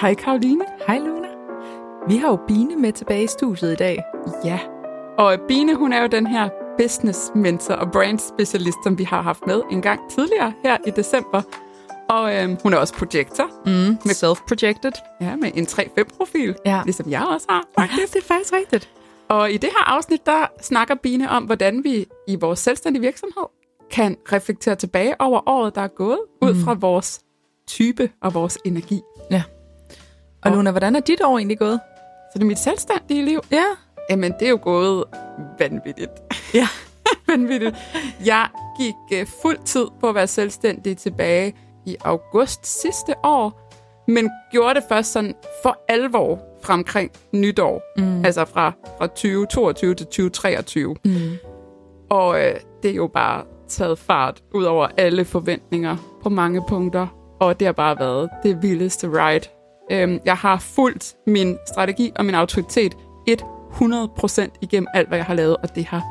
Hej Karoline. Hej Luna. Vi har jo Bine med tilbage i studiet i dag. Ja, og Bine hun er jo den her business mentor og brand specialist, som vi har haft med en gang tidligere her i december. Og øhm, hun er også projektor. Mm, med self-projected. Ja, med en 3-5-profil, Ja. ligesom jeg også har. Ja, det er faktisk rigtigt. Og i det her afsnit, der snakker Bine om, hvordan vi i vores selvstændige virksomhed kan reflektere tilbage over året, der er gået, ud fra vores type og vores energi. Ja. Og Og- Luna, hvordan er dit år egentlig gået? Så det er mit selvstændige liv. Ja. Jamen, det er jo gået vanvittigt. Ja. vanvittigt. Jeg gik uh, fuld tid på at være selvstændig tilbage i august sidste år, men gjorde det først sådan for alvor fra omkring nytår. Mm. Altså fra, fra 2022 til 2023. Mm. Og øh, det er jo bare taget fart ud over alle forventninger på mange punkter. Og det har bare været det vildeste ride. Øhm, jeg har fulgt min strategi og min autoritet 100% igennem alt, hvad jeg har lavet, og det har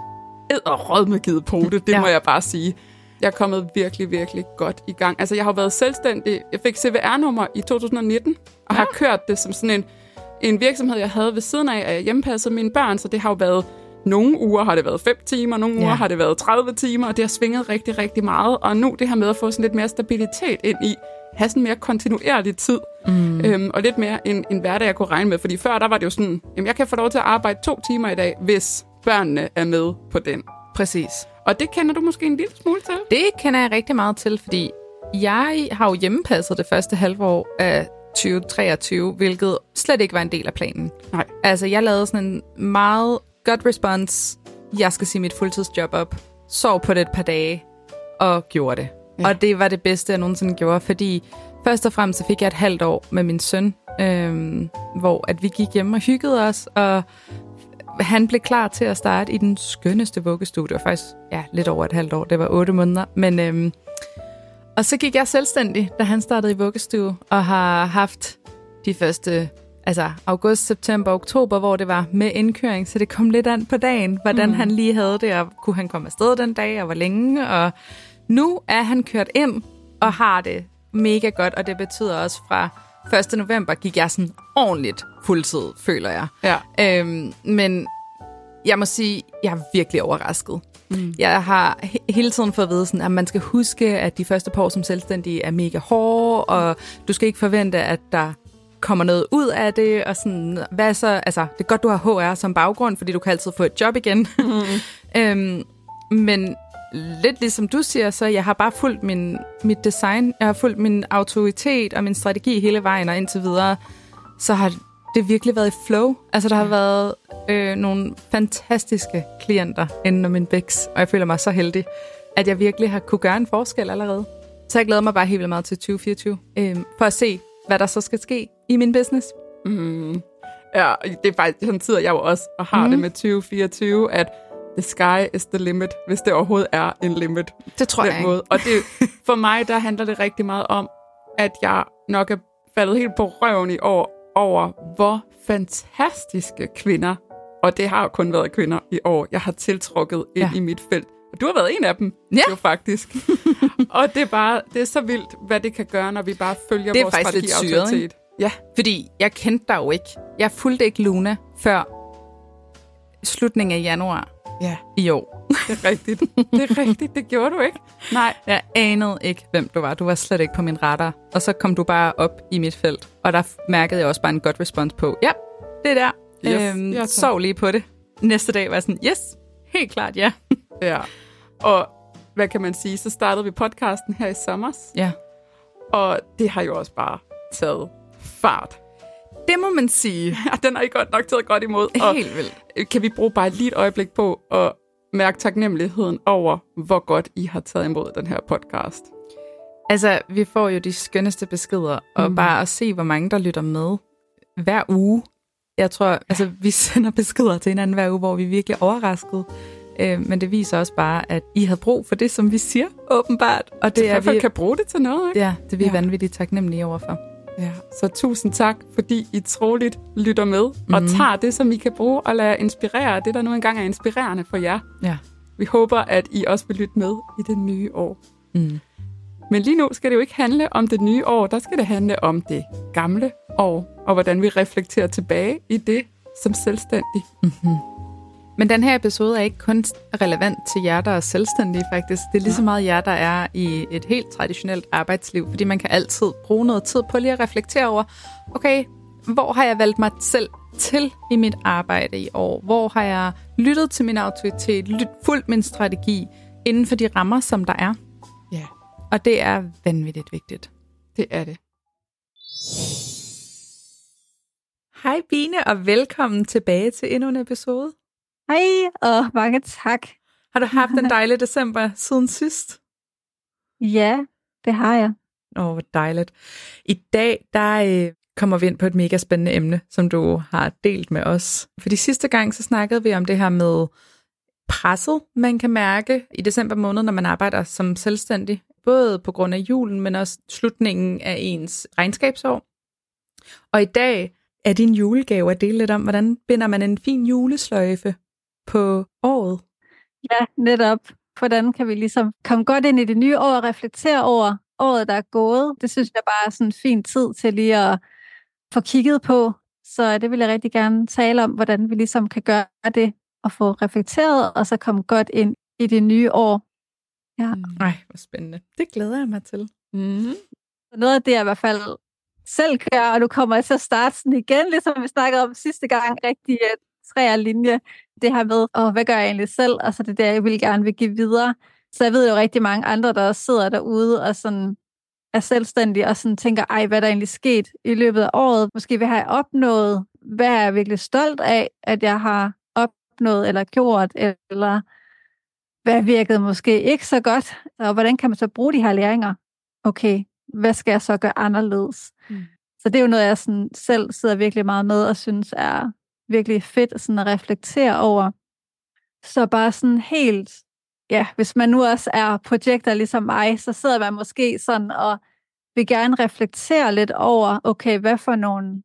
æderrødme givet på det, det Ja. må jeg bare sige. Jeg er kommet virkelig, virkelig godt i gang. Altså, jeg har været selvstændig. Jeg fik CVR-nummer i 2019, og ja. har kørt det som sådan en, en virksomhed, jeg havde ved siden af, at jeg hjemmepassede mine børn, så det har jo været nogle uger har det været 5 timer, nogle uger Ja. har det været 30 timer, og det har svinget rigtig, rigtig meget. Og nu det her med at få sådan lidt mere stabilitet ind i, have sådan mere kontinuerlig tid, mm. øhm, og lidt mere en, en hverdag, jeg kunne regne med. Fordi før, der var det jo sådan, jamen jeg kan få lov til at arbejde to timer i dag, hvis børnene er med på den. Præcis. Og det kender du måske en lille smule til. Det kender jeg rigtig meget til, fordi jeg har jo hjemmepasset det første halve år af 2023, hvilket slet ikke var en del af planen. Nej. Altså, jeg lavede sådan en meget godt response. Jeg skal sige mit fuldtidsjob op. Sov på det et par dage, og gjorde det. Ja. Ja. Og det var det bedste, jeg nogensinde gjorde, fordi først og fremmest så fik jeg et halvt år med min søn, øhm, hvor at vi gik hjem og hyggede os, og han blev klar til at starte i den skønneste vuggestue. Det var faktisk ja, lidt over et halvt år, det var otte måneder. Men, øhm, og så gik jeg selvstændig, da han startede i vuggestue, og har haft de første altså august, september, oktober, hvor det var med indkøring, så det kom lidt an på dagen, hvordan mm. han lige havde det, og kunne han komme afsted den dag, og hvor længe, og nu er han kørt ind og har det mega godt, og det betyder også fra 1. november gik jeg sådan ordentligt fuldtid, føler jeg. Ja. Øhm, men jeg må sige, jeg er virkelig overrasket. Mm. Jeg har he- hele tiden fået at vide, sådan, at man skal huske, at de første par år som selvstændig er mega hårde, og du skal ikke forvente, at der kommer noget ud af det, og sådan, hvad så, altså, det er godt, du har HR som baggrund, fordi du kan altid få et job igen. Mm. øhm, men lidt ligesom du siger, så jeg har bare fulgt min, mit design, jeg har fulgt min autoritet og min strategi hele vejen, og indtil videre, så har det virkelig været i flow. Altså, der har været øh, nogle fantastiske klienter inden om min bæks, og jeg føler mig så heldig, at jeg virkelig har kunne gøre en forskel allerede. Så jeg glæder mig bare helt vildt meget til 2024, øh, for at se, hvad der så skal ske i min business. Mm. Ja, det er faktisk sådan tid, jeg jo også og har mm. det med 2024, at the sky is the limit, hvis det overhovedet er en limit. Det tror jeg ikke. måde. Og det, for mig, der handler det rigtig meget om, at jeg nok er faldet helt på røven i år over, hvor fantastiske kvinder, og det har jo kun været kvinder i år, jeg har tiltrukket ind Ja. i mit felt. Og du har været en af dem, Ja. jo faktisk. og det er bare, det er så vildt, hvad det kan gøre, når vi bare følger Det er vores faktisk lidt strategi syret, autoritet. Ja, Fordi jeg kendte dig jo ikke. Jeg fulgte ikke Luna før slutningen af januar ja, i år. det er rigtigt. Det er rigtigt, det gjorde du ikke. Nej, Jeg anede ikke, hvem du var. Du var slet ikke på min radar. Og så kom du bare op i mit felt. Og der mærkede jeg også bare en godt respons på, ja, det er der. Yes, øhm, tak. sov lige på det. Næste dag var jeg sådan, yes, helt klart ja. Ja. Og hvad kan man sige, så startede vi podcasten her i sommer, ja. og det har jo også bare taget fart. Det må man sige. Ja, den har I godt nok taget godt imod. Og Helt vildt. kan vi bruge bare lige et øjeblik på at mærke taknemmeligheden over, hvor godt I har taget imod den her podcast. Altså, vi får jo de skønneste beskeder, og Mhm. bare at se, hvor mange der lytter med hver uge. Jeg tror, altså, vi sender beskeder til hinanden hver uge, hvor vi er virkelig overrasket. Øh, men det viser også bare, at I havde brug for det, som vi siger, åbenbart. Og Det I er vi, kan bruge det til noget, ikke? ja, det er vi Ja. vanvittigt taknemmelige overfor. Ja. Så tusind tak, fordi I troligt lytter med og Mhm. tager det, som I kan bruge og lade jer inspirere det, der nu engang er inspirerende for jer. Ja. Vi håber, at I også vil lytte med i det nye år. Mm. Men lige nu skal det jo ikke handle om det nye år, der skal det handle om det gamle år, og hvordan vi reflekterer tilbage i det som selvstændig. Mm-hmm. Men den her episode er ikke kun relevant til jer, der er selvstændige faktisk. Det er lige så meget jer, der er i et helt traditionelt arbejdsliv, fordi man kan altid bruge noget tid på lige at reflektere over, okay, hvor har jeg valgt mig selv til i mit arbejde i år? Hvor har jeg lyttet til min autoritet, lyt, fulgt min strategi inden for de rammer, som der er? Ja. Og det er vanvittigt vigtigt. Det er det. Hej Bine, og velkommen tilbage til endnu en episode. Hej, og mange tak. Har du haft en dejlig december siden sidst? Ja, det har jeg. Åh, oh, hvor dejligt. I dag, der øh, kommer vi ind på et mega spændende emne, som du har delt med os. For de sidste gang, så snakkede vi om det her med presset, man kan mærke i december måned, når man arbejder som selvstændig. Både på grund af julen, men også slutningen af ens regnskabsår. Og i dag er din julegave at dele lidt om, hvordan binder man en fin julesløjfe på året? Ja, netop. Hvordan kan vi ligesom komme godt ind i det nye år og reflektere over året, der er gået? Det synes jeg bare er sådan en fin tid til lige at få kigget på. Så det vil jeg rigtig gerne tale om, hvordan vi ligesom kan gøre det og få reflekteret, og så komme godt ind i det nye år. Ja. Mm. Ej, hvor spændende. Det glæder jeg mig til. Mm-hmm. Noget af det, jeg i hvert fald selv gør, og du kommer til at starte sådan igen, ligesom vi snakkede om sidste gang, rigtig øh, træer linje, det her med, og hvad gør jeg egentlig selv, og så det der, jeg vil gerne vil give videre. Så jeg ved jo rigtig mange andre, der også sidder derude og sådan er selvstændige og sådan tænker, ej, hvad der egentlig sket i løbet af året? Måske hvad har jeg opnået? Hvad er jeg virkelig stolt af, at jeg har opnået eller gjort? Eller hvad virkede måske ikke så godt? Og hvordan kan man så bruge de her læringer? Okay, hvad skal jeg så gøre anderledes? Mm. Så det er jo noget, jeg sådan selv sidder virkelig meget med og synes er virkelig fedt sådan at reflektere over. Så bare sådan helt ja, hvis man nu også er projekter ligesom mig, så sidder man måske sådan og vil gerne reflektere lidt over, okay, hvad for nogle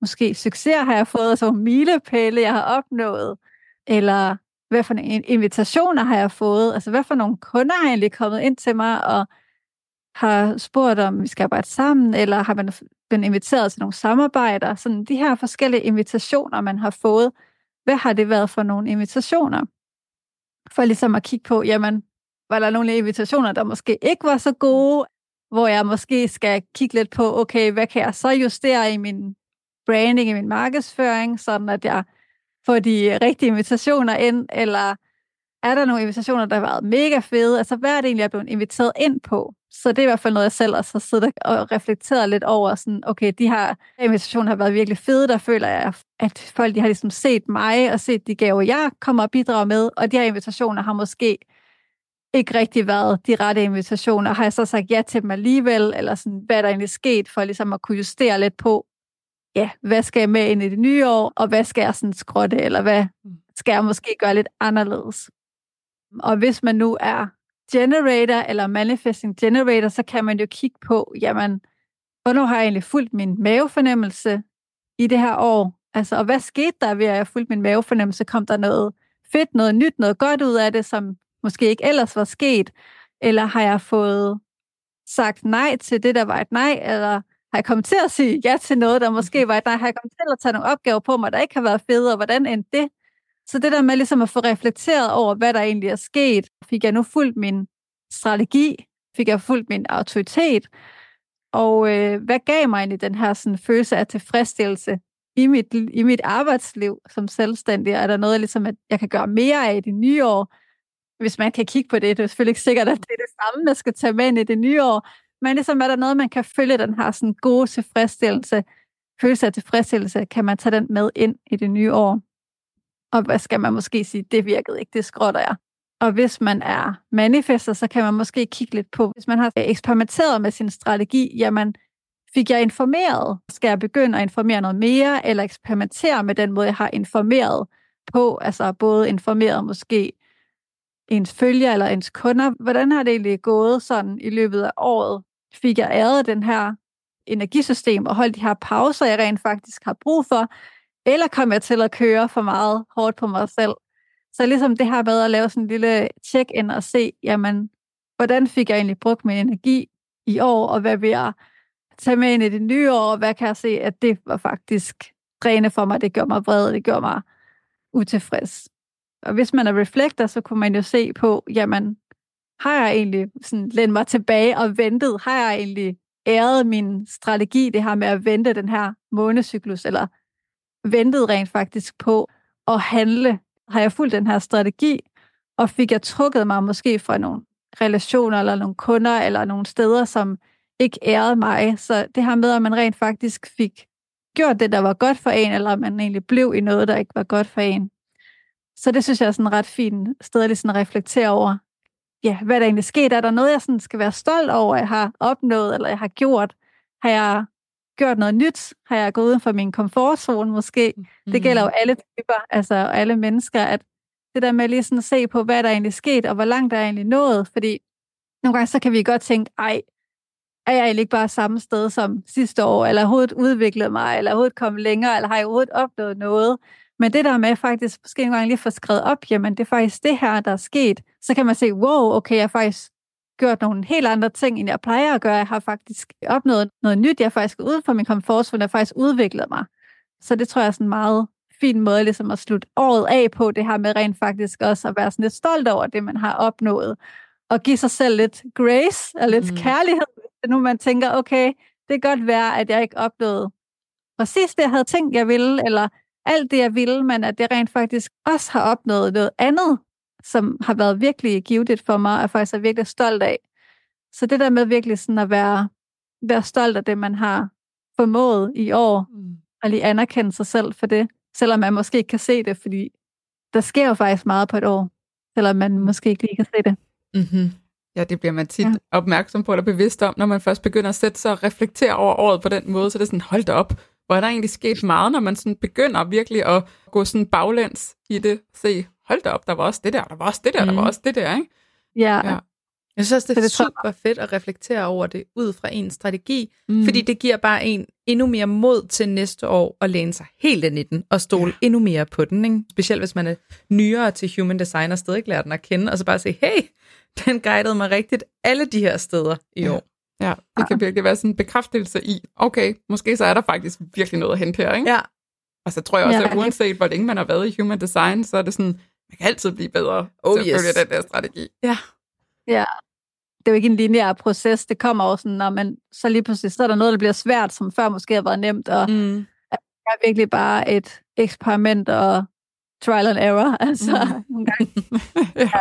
måske succeser har jeg fået, så milepæle jeg har opnået, eller hvad for nogle invitationer har jeg fået, altså hvad for nogle kunder har egentlig kommet ind til mig og har spurgt om, vi skal arbejde sammen, eller har man blevet inviteret til nogle samarbejder, sådan de her forskellige invitationer, man har fået, hvad har det været for nogle invitationer? for ligesom at kigge på, jamen, var der nogle invitationer, der måske ikke var så gode, hvor jeg måske skal kigge lidt på, okay, hvad kan jeg så justere i min branding, i min markedsføring, sådan at jeg får de rigtige invitationer ind, eller er der nogle invitationer, der har været mega fede? Altså, hvad er det egentlig, jeg er blevet inviteret ind på? Så det er i hvert fald noget, jeg selv også har siddet og reflekteret lidt over. Sådan, okay, de her invitationer har været virkelig fede. Der føler jeg, at folk de har ligesom set mig og set de gaver, jeg kommer og bidrager med. Og de her invitationer har måske ikke rigtig været de rette invitationer. Har jeg så sagt ja til dem alligevel? Eller sådan, hvad er der egentlig sket for ligesom at kunne justere lidt på, ja, hvad skal jeg med ind i det nye år, og hvad skal jeg sådan skrotte, eller hvad mm. skal jeg måske gøre lidt anderledes? Og hvis man nu er generator eller manifesting generator, så kan man jo kigge på, jamen, hvornår har jeg egentlig fulgt min mavefornemmelse i det her år? Altså, og hvad skete der ved, at jeg fulgte min mavefornemmelse? Kom der noget fedt, noget nyt, noget godt ud af det, som måske ikke ellers var sket? Eller har jeg fået sagt nej til det, der var et nej? Eller har jeg kommet til at sige ja til noget, der måske var et nej? Har jeg kommet til at tage nogle opgaver på mig, der ikke har været fede, og hvordan endte det? Så det der med ligesom at få reflekteret over, hvad der egentlig er sket, fik jeg nu fuldt min strategi, fik jeg fuldt min autoritet, og øh, hvad gav mig egentlig den her sådan, følelse af tilfredsstillelse i mit, i mit arbejdsliv som selvstændig? Er der noget, ligesom, at jeg kan gøre mere af i det nye år? Hvis man kan kigge på det, det er selvfølgelig ikke sikkert, at det er det samme, man skal tage med ind i det nye år, men ligesom er der noget, man kan følge den her sådan, gode tilfredsstillelse, følelse af tilfredsstillelse, kan man tage den med ind i det nye år? Og hvad skal man måske sige, det virkede ikke, det skrotter jeg. Og hvis man er manifester, så kan man måske kigge lidt på, hvis man har eksperimenteret med sin strategi, jamen fik jeg informeret? Skal jeg begynde at informere noget mere, eller eksperimentere med den måde, jeg har informeret på? Altså både informeret måske ens følger eller ens kunder. Hvordan har det egentlig gået sådan i løbet af året? Fik jeg æret den her energisystem og holdt de her pauser, jeg rent faktisk har brug for? Eller kom jeg til at køre for meget hårdt på mig selv? Så ligesom det her med at lave sådan en lille check-in og se, jamen, hvordan fik jeg egentlig brugt min energi i år, og hvad vil jeg tage med ind i det nye år, og hvad kan jeg se, at det var faktisk dræne for mig, det gjorde mig vred, det gjorde mig utilfreds. Og hvis man er reflekter, så kunne man jo se på, jamen, har jeg egentlig sådan lænet mig tilbage og ventet? Har jeg egentlig æret min strategi, det her med at vente den her månecyklus, eller ventede rent faktisk på at handle? Har jeg fulgt den her strategi, og fik jeg trukket mig måske fra nogle relationer, eller nogle kunder, eller nogle steder, som ikke ærede mig. Så det her med, at man rent faktisk fik gjort det, der var godt for en, eller man egentlig blev i noget, der ikke var godt for en. Så det synes jeg er sådan en ret fin sted at reflektere over, ja, hvad der egentlig skete. Er der noget, jeg sådan skal være stolt over, jeg har opnået, eller jeg har gjort? Har jeg gjort noget nyt? Har jeg gået uden for min komfortzone måske? Mm. Det gælder jo alle typer, altså alle mennesker, at det der med lige sådan at se på, hvad der egentlig sket, og hvor langt der er egentlig nået, fordi nogle gange så kan vi godt tænke, ej, er jeg egentlig ikke bare samme sted som sidste år, eller overhovedet udviklet mig, eller overhovedet kommet længere, eller har jeg overhovedet opnået noget? Men det der med faktisk måske en gang lige få skrevet op, jamen det er faktisk det her, der er sket, så kan man se, wow, okay, jeg har faktisk gjort nogle helt andre ting, end jeg plejer at gøre. Jeg har faktisk opnået noget nyt. Jeg har faktisk uden for min komfortzone, jeg har faktisk udviklet mig. Så det tror jeg er sådan en meget fin måde ligesom at slutte året af på, det her med rent faktisk også at være sådan lidt stolt over det, man har opnået. Og give sig selv lidt grace og lidt mm. kærlighed, nu man tænker, okay, det kan godt være, at jeg ikke opnåede præcis det, jeg havde tænkt, jeg ville, eller alt det, jeg ville, men at det rent faktisk også har opnået noget andet, som har været virkelig givet for mig, og faktisk er virkelig stolt af. Så det der med virkelig sådan at være, være stolt af det, man har formået i år, mm. og lige anerkende sig selv for det, selvom man måske ikke kan se det, fordi der sker jo faktisk meget på et år, selvom man måske ikke lige kan se det. Mm-hmm. Ja, det bliver man tit ja. opmærksom på eller bevidst om, når man først begynder at sætte sig og reflektere over året på den måde, så det er sådan, hold da op, hvor er der egentlig sket meget, når man sådan begynder virkelig at gå sådan baglæns i det, se, hold da op, der var også det der, der var også det der, mm. der var også det der, ikke? Ja. ja. Jeg synes også, det er, det super fedt at reflektere over det ud fra en strategi, mm. fordi det giver bare en endnu mere mod til næste år at læne sig helt ind i den og stole ja. endnu mere på den. Ikke? Specielt hvis man er nyere til human design og stadig ikke lærer den at kende, og så bare sige, hey, den guidede mig rigtigt alle de her steder i ja. år. Ja, det kan virkelig være sådan en bekræftelse i, okay, måske så er der faktisk virkelig noget at hente her, ikke? Ja. Og så tror jeg også, ja, at uanset hvor længe man har været i human design, så er det sådan, man kan altid blive bedre oh, til at yes. følge den der strategi. Ja. Ja, det er jo ikke en lineær proces. Det kommer også sådan, når man så lige pludselig, så er der noget, der bliver svært, som før måske har været nemt, og mm. det er virkelig bare et eksperiment og trial and error, altså mm. nogle gange. ja.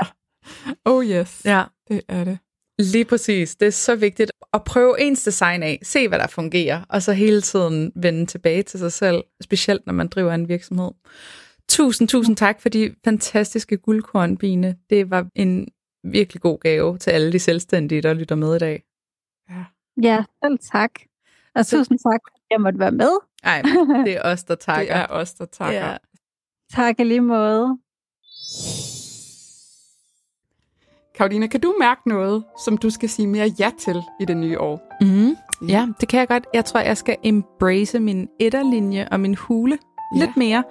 Oh yes, ja. det er det. Lige præcis. Det er så vigtigt at prøve ens design af, se hvad der fungerer, og så hele tiden vende tilbage til sig selv, specielt når man driver en virksomhed. Tusind, tusind tak for de fantastiske guldkorn, Bine. Det var en virkelig god gave til alle de selvstændige, der lytter med i dag. Ja, ja selv tak. Og så... tusind tak, at jeg måtte være med. Nej, det er os, der takker. det er os, der takker. Ja. Tak i lige måde. Karoline, kan du mærke noget, som du skal sige mere ja til i det nye år? Mm. Ja, det kan jeg godt. Jeg tror, jeg skal embrace min etterlinje og min hule ja. lidt mere.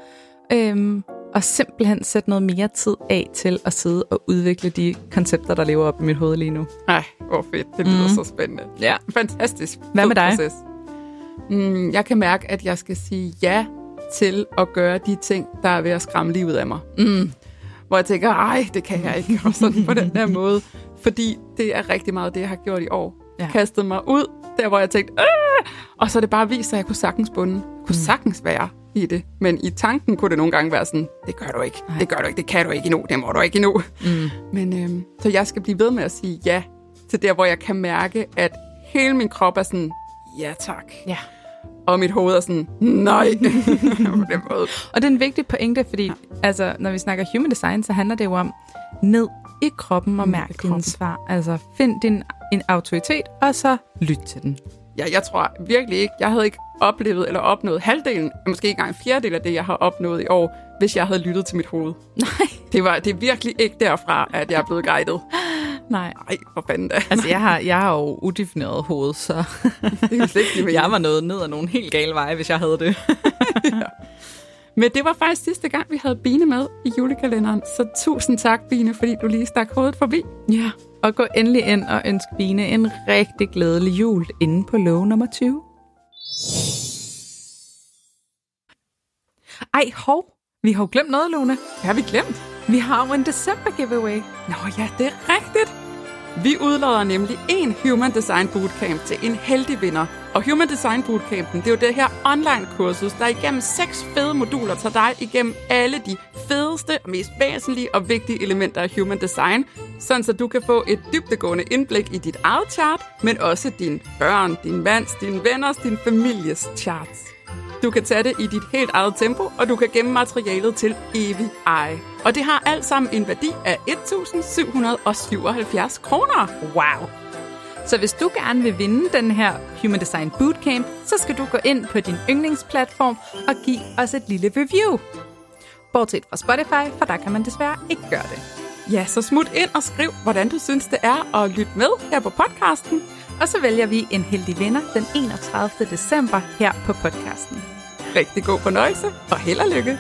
Øhm, og simpelthen sætte noget mere tid af til at sidde og udvikle de koncepter, der lever op i mit hoved lige nu. Nej, hvor fedt. Det lyder mm. så spændende. Ja. Fantastisk. Hvad med dig? Proces. Mm, jeg kan mærke, at jeg skal sige ja til at gøre de ting, der er ved at skræmme livet af mig. Mm hvor jeg tænker, ej, det kan jeg ikke gøre sådan på den der måde. Fordi det er rigtig meget det, jeg har gjort i år. Ja. Kastet mig ud, der hvor jeg tænkte, Åh! og så er det bare vist at jeg kunne sagtens bunde. kunne mm. sagtens være i det. Men i tanken kunne det nogle gange være sådan, det gør du ikke, Ej. det gør du ikke, det kan du ikke endnu, det må du ikke endnu. Mm. Men øhm, så jeg skal blive ved med at sige ja til der, hvor jeg kan mærke, at hele min krop er sådan, ja tak. Ja og mit hoved er sådan, nej, på den måde. Og det er en vigtig pointe, fordi ja. altså, når vi snakker human design, så handler det jo om ned i kroppen og mærke dine svar. Altså find din en autoritet, og så lyt til den. Ja, jeg tror virkelig ikke, jeg havde ikke oplevet eller opnået halvdelen, måske ikke engang en fjerdedel af det, jeg har opnået i år, hvis jeg havde lyttet til mit hoved. Nej. Det, var, det er virkelig ikke derfra, at jeg er blevet guidet. Nej. Nej, for fanden da. Altså, jeg har, jeg har jo udefineret hoved, så det er ikke jeg var nået ned ad nogle helt gale veje, hvis jeg havde det. ja. Men det var faktisk sidste gang, vi havde Bine med i julekalenderen. Så tusind tak, Bine, fordi du lige stak hovedet forbi. Ja, og gå endelig ind og ønsk Bine en rigtig glædelig jul inde på lov nummer 20. Ej, hov. Vi har jo glemt noget, Luna. Hvad har vi glemt? Vi har jo en december giveaway. Nå ja, det er rigtigt. Vi udlader nemlig en Human Design Bootcamp til en heldig vinder. Og Human Design Bootcampen, det er jo det her online-kursus, der igennem seks fede moduler tager dig igennem alle de fedeste og mest væsentlige og vigtige elementer af Human Design, sådan så du kan få et dybdegående indblik i dit eget chart, men også din børn, din mands, din venners, din families charts. Du kan tage det i dit helt eget tempo, og du kan gemme materialet til evig eje. Og det har alt sammen en værdi af 1.777 kroner. Wow. Så hvis du gerne vil vinde den her Human Design Bootcamp, så skal du gå ind på din yndlingsplatform og give os et lille review. Bortset fra Spotify, for der kan man desværre ikke gøre det. Ja, så smut ind og skriv, hvordan du synes, det er at lytte med her på podcasten. Og så vælger vi en heldig vinder den 31. december her på podcasten. Rigtig god fornøjelse og held og lykke.